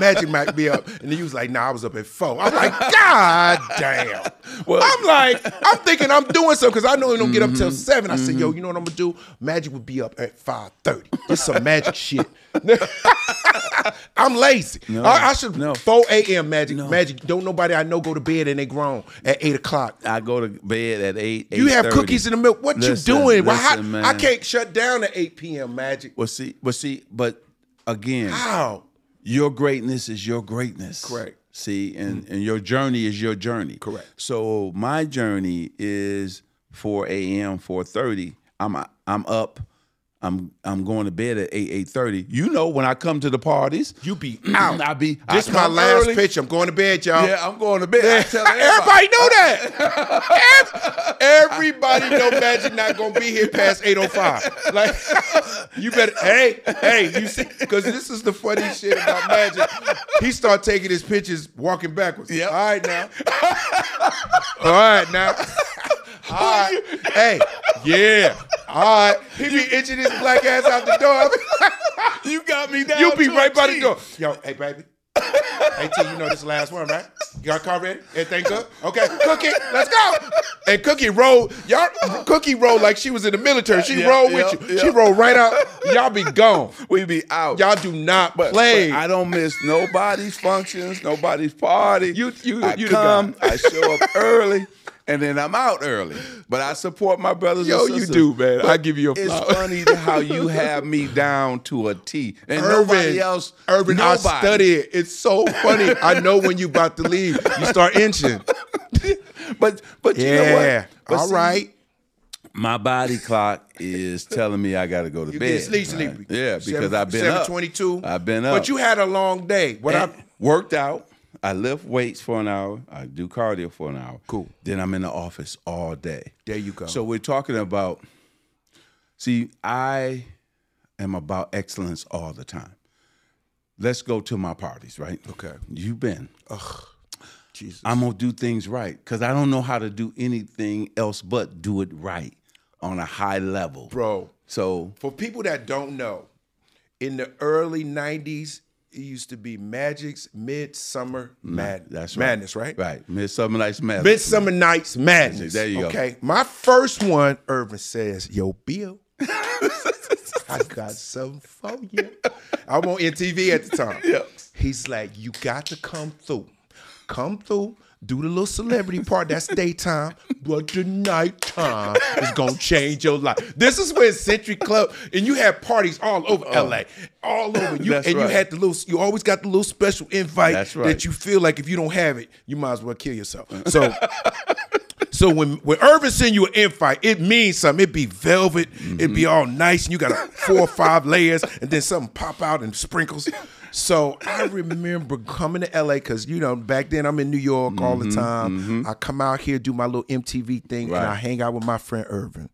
Magic might be up. And then he was like, nah, I was up at four. I'm like, God damn. Well- I'm like, I'm thinking I'm doing something because I know he don't get up Mm-hmm. till seven. I said, yo, you know what I'm gonna do? Magic would be up at 5:30. This some magic shit. <laughs> I'm lazy. I, I should no. 4 a.m. magic. Magic. Don't nobody I know go to bed and they grown at 8 o'clock. I go to bed at eight. You have cookies in the milk. What Listen, you doing? Well, how- I can't shut down at 8 p.m. Magic. Well, see, but see, but again, How? your greatness is your greatness. Correct. See, and, mm. and your journey is your journey. Correct. So my journey is 4 a.m., 4:30. I'm I'm up. I'm I'm going to bed at 8, 8:30. You know when I come to the parties, You be <clears throat> out. I be I This my last early. pitch. I'm going to bed, y'all. Yeah, I'm going to bed. I tell <laughs> Everybody know that. <laughs> Everybody know Magic not gonna be here past 8:05. Like <laughs> you better hey, hey, you see, because this is the funny shit about Magic. He start taking his pictures walking backwards. Yeah. All right now. All right now. All right. Hey, yeah. All right. He be itching his black ass out the door. <laughs> You got me down. You be right by the door. Yo, hey baby. hey T, you know this last one, right? Got car ready? Everything good? Okay, Cookie, let's go. And Cookie rolled, y'all. Cookie rolled like she was in the military. She Yeah, rolled with you. She rolled right out. Y'all be gone. We be out. Y'all do not But- play. but I don't miss nobody's functions, nobody's party. You- you- I you come. I show up early, and then I'm out early. But I support my brothers Yo, and you do, man. I give you a It's flower. funny how you have me down to a T, and Earvin, nobody else. Earvin, I study it. It's so funny. I know when you about to leave. You start inching. <laughs> But but you know what? But All see, right. My body clock is telling me I got to go to You bed. sleep, right? sleepy. Yeah, because Seven- I've been up. 722. I've been up. But you had a long day. What I worked out. I lift weights for an hour. I do cardio for an hour. Cool. Then I'm in the office all day. There you go. So we're talking about. See, I am about excellence all the time. Let's go to my parties, right? Okay. You've been. Jesus. I'm gonna do things right because I don't know how to do anything else but do it right on a high level, Bro, So for people that don't know, in the early 90s, it used to be Magic's Midsummer Mad- that's right. Madness, right? right, Midsummer Night's Madness. Midsummer Night's Madness. There you go. Okay. My first one, Earvin says, Yo, Bill, <laughs> I got something for you. I'm on MTV at the time. Yeah. He's like, You got to come through. Come through. Do the little celebrity part. That's daytime, but the nighttime is gonna change your life. This is where Century Club and you had parties all over uh-uh. LA, all over you, That's and right. you had the little. You always got the little special invite right. that you feel like if you don't have it, you might as well kill yourself. So. So when when Earvin send you an invite, it means something. It be velvet, it be mm-hmm. all nice, and you got a four or five layers, and then something pop out and sprinkles. So I remember coming to LA because you know back then I'm in New York all the mm-hmm, time. Mm-hmm. I come out here do my little MTV thing, and I hang out with my friend Earvin.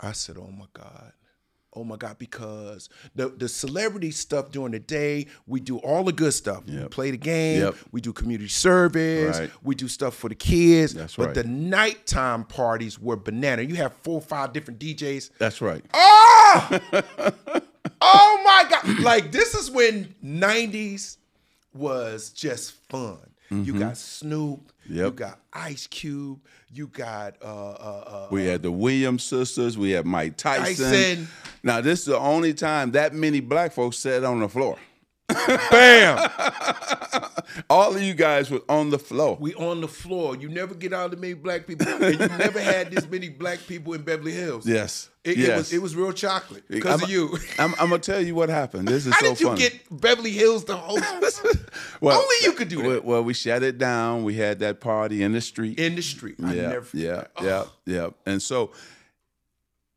I said, "Oh my god." Oh my God! Because the the celebrity stuff during the day, we do all the good stuff. We play the game. Yep. We do community service. Right. We do stuff for the kids. That's but right. the nighttime parties were banana. You have four or five different DJs. That's right. Oh! <laughs> oh my God. Like this is when 90s was just fun. You got Snoop, you Mm-hmm. Got Ice Cube, you got uh uh uh We had the Williams sisters. We had Mike Tyson. Tyson. Now this is the only time that many black folks sat on the floor. Bam. <laughs> All of you guys were on the floor. We on the floor. You never get out of many black people. And you never had this many black people in Beverly Hills. yes. It, it yes. was it was real chocolate because of you. I'm, I'm gonna tell you what happened. This is How so did you funny. get Beverly Hills to host? <laughs> Well, Only you could do that. Well, well, we shut it down. We had that party in the street. in the street. I yeah, never forget yeah, that. yeah, yeah. And so,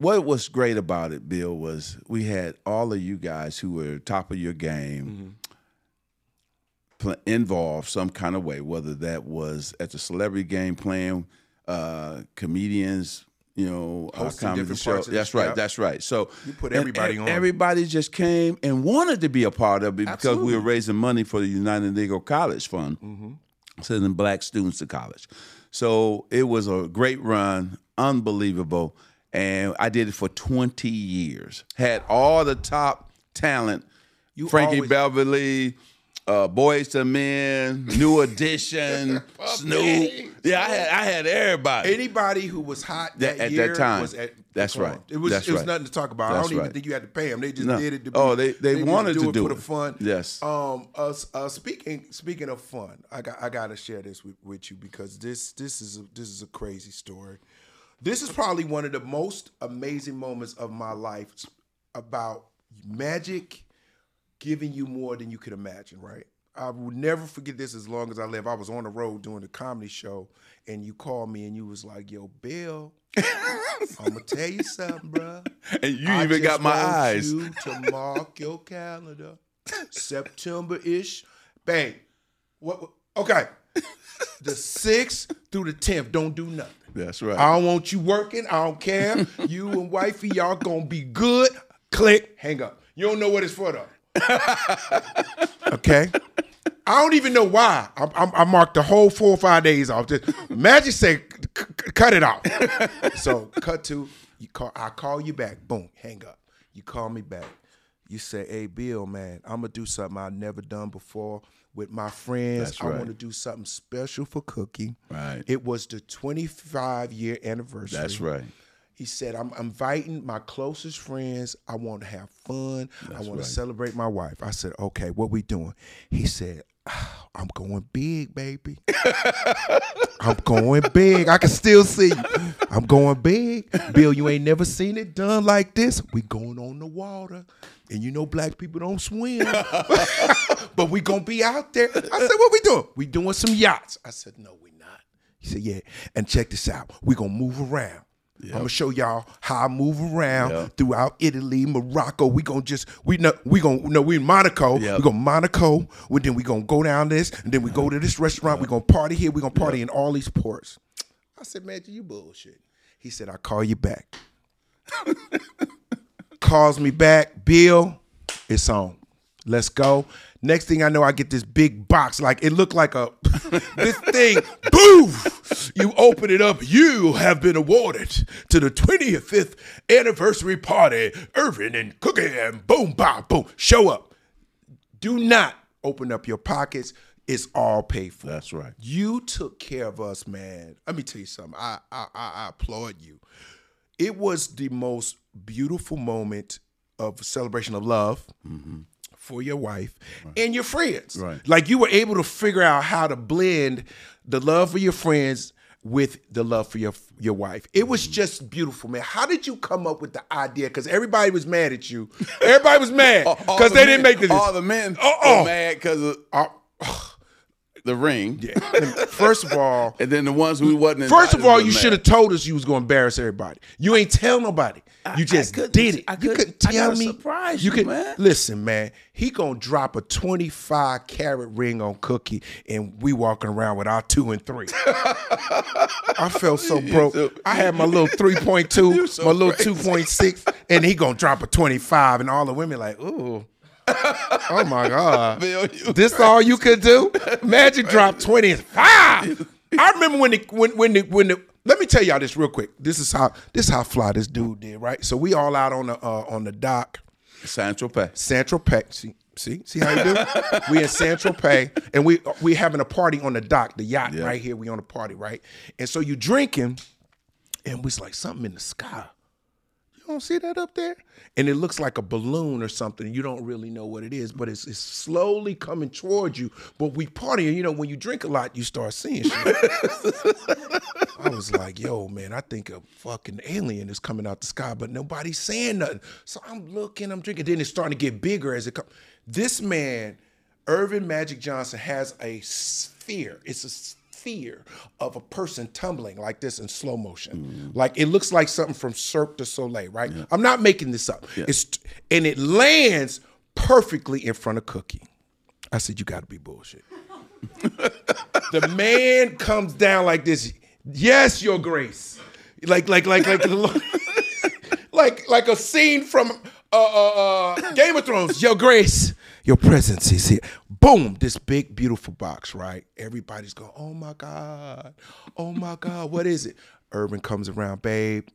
what was great about it, Bill, was we had all of you guys who were top of your game pl- involved some kind of way, whether that was at the celebrity game playing uh, comedians. You know, uh, Hosting comedy different show. parts of the That's right. That's right. So You put and everybody e- on. Everybody just came and wanted to be a part of it because we were raising money for the United Negro College Fund Mm-hmm. sending black students to college. So it was a great run, unbelievable. And I did it for 20 years. Had all the top talent. You Frankie always- Beverly, uh, Boyz II Men, New <laughs> Edition, Snoop. Yeah, I had I had everybody. Anybody who was hot That- that, at year that time. was at That's right. It was That's it was right. nothing to talk about. I That's don't even right. think you had to pay them. They just No. did it. To be, Oh, they- they just wanted to it do for it. the fun. Yes. Um. Uh, uh, speaking speaking of fun, I got I got to share this with, with you because this this is a, this is a crazy story. This is probably one of the most amazing moments of my life about magic giving you more than you could imagine, right? I will never forget this as long as I live. I was on the road doing a comedy show, and you called me and you was like, "Yo, Bill, <laughs> I'm gonna tell you something, bro. and you I even got my want eyes. You to mark your calendar, September ish, bang. What? what- Okay, the sixth through the tenth. Don't do nothing. That's right. I don't want you working. I don't care. <laughs> you and wifey, y'all gonna be good. Click, hang up. You don't know what it's for though. <laughs> okay. I don't even know why. I, I, I marked the whole four or five days off. Just Magic say, "C- c- cut it off. <laughs> so cut to you call. I call you back. Boom, hang up. You call me back. You say, "Hey, Bill, man, I'm gonna do something I've never done before with my friends. That's I right. want to do something special for Cookie." Right. It was the 25 year anniversary. That's right. He said, I'm inviting my closest friends. I want to have fun. I want right. to celebrate my wife. I said, okay, what we doing? He said, "Ah, <sighs> I'm going big, baby. <laughs> I'm going big. I can still see you. I'm going big. Bill, you ain't never seen it done like this. We going on the water. And you know black people don't swim. <laughs> but we gonna be out there. I said, what we doing? We doing some yachts. I said, no, we not. He said, yeah. And check this out. We gonna move around. I'm gonna show y'all how I move around Yep. throughout Italy, Morocco. We gonna just we know we gonna no we in Monaco. Yep. We gonna Monaco. We, then we gonna go down this, and then we go to this restaurant. We gonna party here. We gonna party in all these ports. I said, man, you bullshit. He said, I'll call you back. <laughs> Calls me back, Bill. It's on. Let's go. Next thing I know, I get this big box. Like it looked like a <laughs> this thing. Boom! You open it up. You have been awarded to the 25th anniversary party. Earvin and Cookie and boom, bow, boom. Show up. Do not open up your pockets. It's all paid for. That's right. You took care of us, man. Let me tell you something. I I, I, I applaud you. It was the most beautiful moment of celebration of love mm-hmm. For your wife and your friends. Right. Like you were able to figure out how to blend the love for your friends with the love for your your wife. It was mm-hmm. just beautiful, man. How did you come up with the idea? Because everybody was mad at you. Everybody was mad <laughs> because the they men- didn't make the All the men uh-uh. were mad because of uh, the ring. Yeah. First of all, <laughs> And then the ones who wasn't First of all, you should have told us you was going to embarrass everybody. You ain't tell nobody. You just couldn't- did it. I you couldn't- couldn't tell gotta me. surprise you, could man. listen, man. He gonna drop a twenty five carat ring on Cookie, and we walking around with our two and three. I felt so <laughs> broke. so- I had my little <laughs> three point two, so my little two point six, and he gonna drop a twenty five, and all the women like, ooh. <laughs> Oh my God! Bill, this all you could do? Magic dropped twenty five. I remember when the when when the when the let me tell y'all this real quick. This is how this is how fly this dude did, right? So we all out on the uh, on the dock, Saint Tropez. Saint Tropez. See, see, see how you do? we in Saint Tropez, and we we having a party on the dock, the yacht Yeah. right here. We on a party, right? And so you drinking, and we like something in the sky. You don't see that up there? And it looks like a balloon or something. You don't really know what it is, but it's, it's slowly coming towards you. But we partying, you know, when you drink a lot, you start seeing shit. <laughs> I was like, yo, man, I think a fucking alien is coming out the sky, but nobody's saying nothing. So I'm looking, I'm drinking. Then it's starting to get bigger as it comes. This man, Earvin Magic Johnson, has a sphere. It's a sphere of a person tumbling like this in slow motion. Like it looks like something from Cirque du Soleil, right? I'm not making this up. It's and it lands perfectly in front of Cookie. I said, you gotta be bullshit. <laughs> the man comes down like this. Yes, your grace. Like, like, like, like, <laughs> like, like a scene from uh, uh, uh, Game of Thrones. Your grace, your presence is here. Boom! This big, beautiful box, right? Everybody's going, oh my god, oh my god, what is it? Earvin comes around, babe.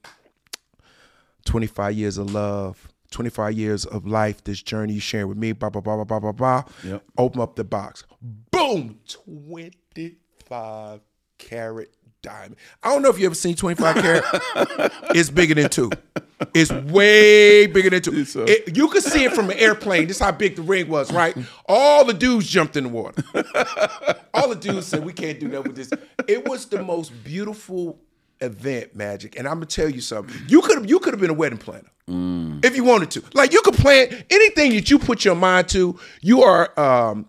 25 years of love, 25 years of life, this journey you sharing with me, blah, blah, blah, blah, blah, blah, blah. Yep. Open up the box. Boom! 25 carat diamond. I don't know if you ever seen 25 carat. <laughs> it's bigger than two. It's way bigger than two. It- you could see it from an airplane. This is how big the ring was, right? All the dudes jumped in the water. All the dudes said, "We can't do that with this." It was the most beautiful event, Magic. And I'm gonna tell you something. You could have you could have been a wedding planner if you wanted to. Like you could plan anything that you put your mind to. You are um,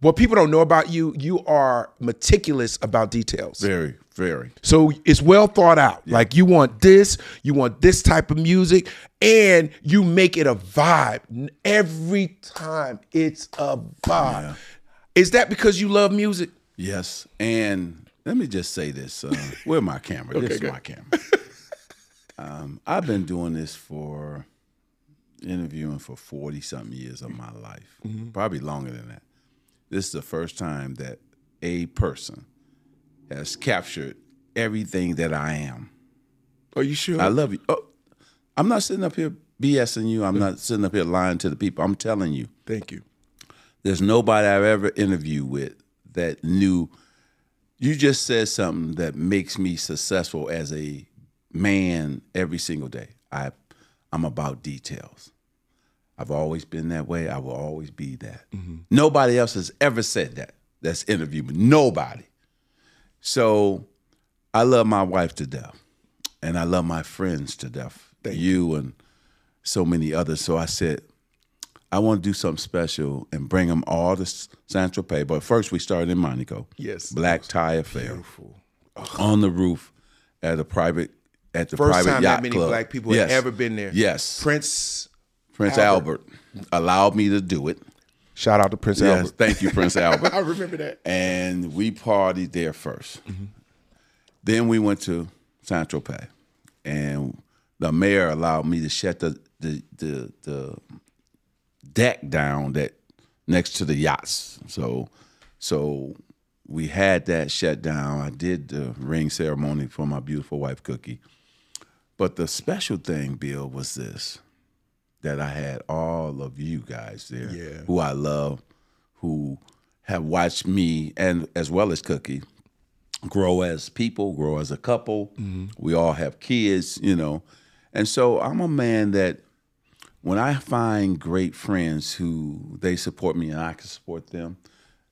what people don't know about you. You are meticulous about details. Very, very. So it's well thought out. Like you want this, you want this type of music, and you make it a vibe. Every time it's a vibe. Is that because you love music? Yes. And let me just say this. Uh, where my camera? <laughs> this is good. my camera. um, I've been doing this for interviewing for 40 something years of my life, probably longer than that. This is the first time that a person has captured everything that I am. Are you sure? I love you. Oh, I'm not sitting up here BSing you. I'm not sitting up here lying to the people. I'm telling you, Thank you. there's nobody I've ever interviewed with that knew. You just said something that makes me successful as a man every single day. I, I'm about details. I've always been that way. I will always be that. Mm-hmm. Nobody else has ever said that. That's interviewed me. Nobody. So I love my wife to death, and I love my friends to death. you and so many others. So I said, I want to do something special and bring them all to San Tropez. But first, we started in Monaco. Yes. Black tie affair on the roof at a private at the First private time yacht that many club. black people Yes. had ever been there. Yes, Prince. Prince Albert. Albert. allowed me to do it. Shout out to Prince Yes, Albert. thank you, Prince <laughs> Albert. I remember that. and we partied there 1st Then we went to Saint Tropez, and the mayor allowed me to shut the the the, the deck down that next to the yachts. So so we had that shut down. I did the ring ceremony for my beautiful wife Cookie. But the special thing, Bill, was this that I had all of you guys there Yeah. who I love, who have watched me and as well as Cookie grow as people, grow as a couple. Mm-hmm. We all have kids, you know. And so I'm a man that when I find great friends who they support me and I can support them,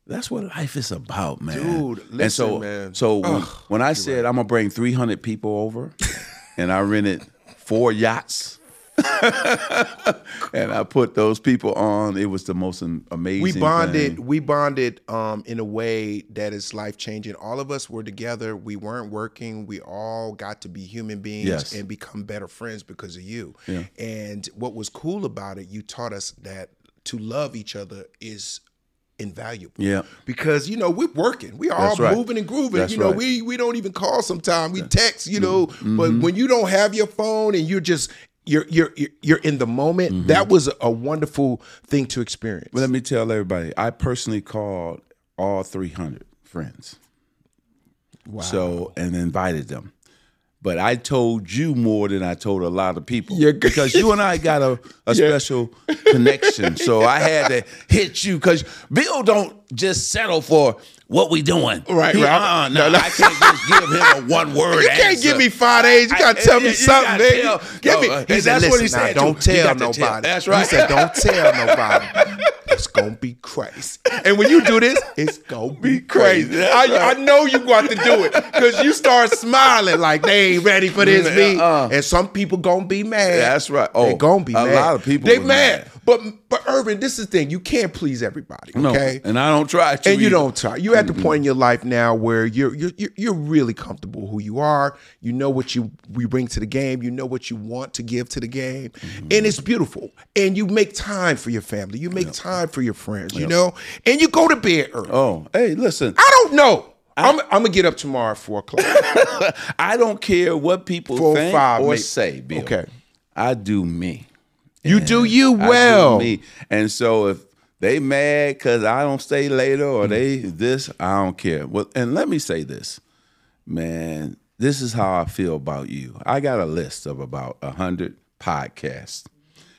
that's what life is about, man. Dude, and so, listen, man. So when, when I said I'm gonna bring 300 people over, <laughs> and I rented four yachts, <laughs> and I put those people on, it was the most amazing. we bonded thing. we bonded um in a way that is life changing all of us were together we weren't working we all got to be human beings Yes. and become better friends because of you Yeah. and what was cool about it you taught us that to love each other is invaluable Yeah. because you know we're working we all right. moving and grooving That's you know right. we we don't even call sometimes we text you know Mm-hmm. but when you don't have your phone and you're just you're you're you're- in the moment Mm-hmm. that was a wonderful thing to experience But let me tell everybody, I personally called all 300 friends. Wow. So and invited them. But I told you more than I told a lot of people. Yeah. because you and I got a, a <laughs> special connection. So I had to hit you because Bill don't just settle for what we doing. Right, right. uh, no, No, no. I can't just give him a one <laughs> word You can't answer. give me five days. You gotta I- tell me you something, gotta tell- Give No, me. uh, He said, that's what he "Listen, now, Don't tell nobody. tell- that's right. He said, don't tell nobody. It's gonna be crazy. And when you do this, it's gonna be crazy. crazy. That's I, I know you got to do it because you start smiling like they ain't ready for this beat. Uh-uh. And some people gonna be mad. That's right. they Oh, gonna be a mad. lot of people They mad. mad. But but Earvin, this is the thing. You can't please everybody. No, Okay. and I don't try to. and you either. don't try. You're at the point in your life now where you're you're you're- really comfortable who you are. You know what you we bring to the game. You know what you want to give to the game, mm-hmm. and it's beautiful. And you make time for your family. You make time for your friends. You know, and you go to bed early. Oh, hey, listen. I don't know. I'm, I'm gonna get up tomorrow at four o'clock. <laughs> I don't care what people Four, think five, or maybe. say, Bill. Okay. I do me. You do you I do well. me. And so if they mad because I don't stay later or they this, I don't care. Well, and let me say this, man. This is how I feel about you. I got a list of about a hundred podcasts.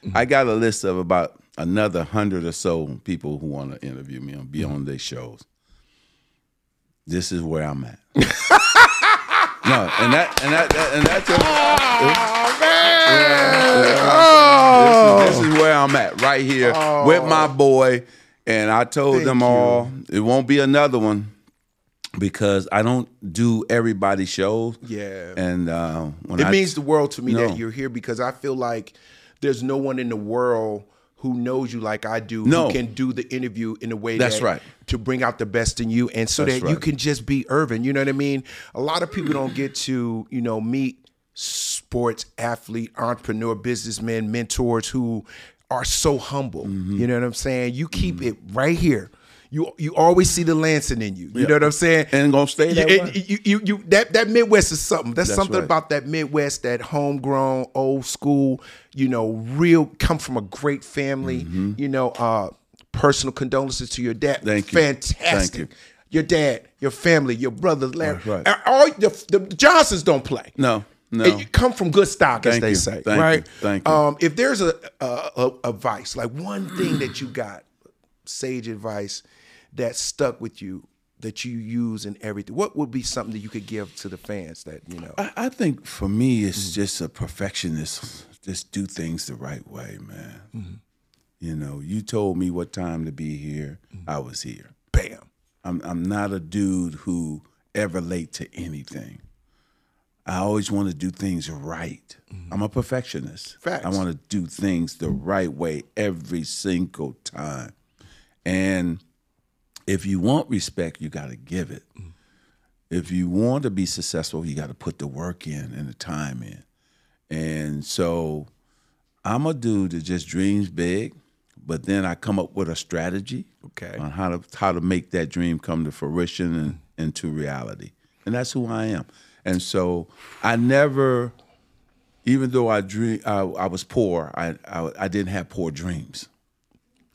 I mm-hmm. got a list of about another hundred or so people who want to interview me and be mm-hmm. on their shows. This is where I'm at. <laughs> no, and that and that, that- and that's Oh this, is, this is where I'm at right here with my boy. And I told Thank them you. all it won't be another one because I don't do everybody's shows. Yeah. And uh, when It I, means the world to me No. that you're here because I feel like there's no one in the world who knows you like I do No. who can do the interview in a way That's that, right. to bring out the best in you and so That's that you can just be Earvin. You know what I mean? A lot of people don't get to, you know, meet sports athlete, entrepreneur, businessmen, mentors who are so humble. Mm-hmm. You know what I'm saying? You keep it right here. You you always see the Lansing in you. You know what I'm saying? And gonna stay that You- way. you, you, you, that that Midwest is something. That's, That's something right. about that Midwest, that homegrown, old school. You know, real come from a great family. You know, uh, personal condolences to your dad. Mm-hmm. Thank you. Fantastic. Thank you. Your dad, your family, your brother, Larry. Right. All the, the Johnsons don't play. No. No. And you come from good stock, as they you. say, Thank you. right? Thank you. Um, if there's a, a a a vice, like one thing that you got, sage advice that stuck with you that you use in everything, what would be something that you could give to the fans that you know? I, I think for me, Mm-hmm. it's just a perfectionist. Just do things the right way, man. Mm-hmm. You know, you told me what time to be here. Mm-hmm. I was here. Bam. I'm I'm not a dude who ever late to anything. I always want to do things right. I'm a perfectionist. Mm-hmm. Facts. I want to do things the right way every single time. And if you want respect, you got to give it. Mm-hmm. If you want to be successful, you got to put the work in and the time in. And so I'm a dude that just dreams big, but then I come up with a strategy Okay. on how to how to make that dream come to fruition and into reality. And that's who I am. And so I never, even though I dream, I, I was poor, I, I I didn't have poor dreams.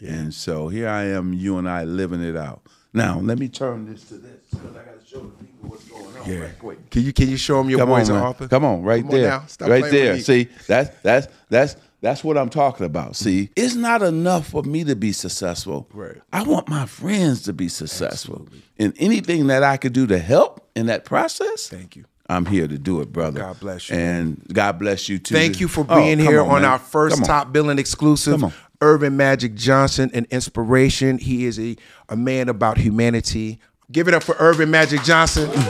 And so here I am, you and I living it out. Now let me turn this to this because I got to show the people what's going on right quick. Can you can you show them your Come boys on, man. Come on, right Come on there, now. Stop right there. See, that's that's that's that's what I'm talking about. See, it's not enough for me to be successful. Right. I want my friends to be successful, Absolutely. and anything that I could do to help in that process. Thank you. I'm here to do it, brother. God bless you, and God bless you too. Thank you for Oh, being come here on, on, our first on. top billing exclusive. Earvin Magic Johnson, an inspiration. He is a, a man about humanity. Give it up for Earvin Magic Johnson. <laughs>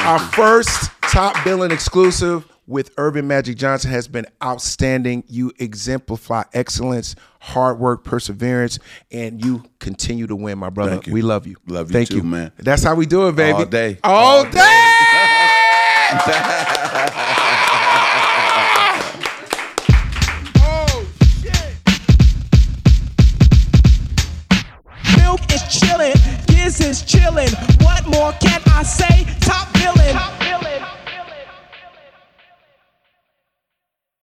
Our first top billing exclusive with Earvin Magic Johnson has been outstanding. You exemplify excellence, hard work, perseverance, and you continue to win, my brother. Thank you. We love you. Love you Thank too, you, man. That's how we do it, baby. All day. All, day. oh <laughs> shit. Milk is chillin', Giz is chillin'. What more can I say? Top billing.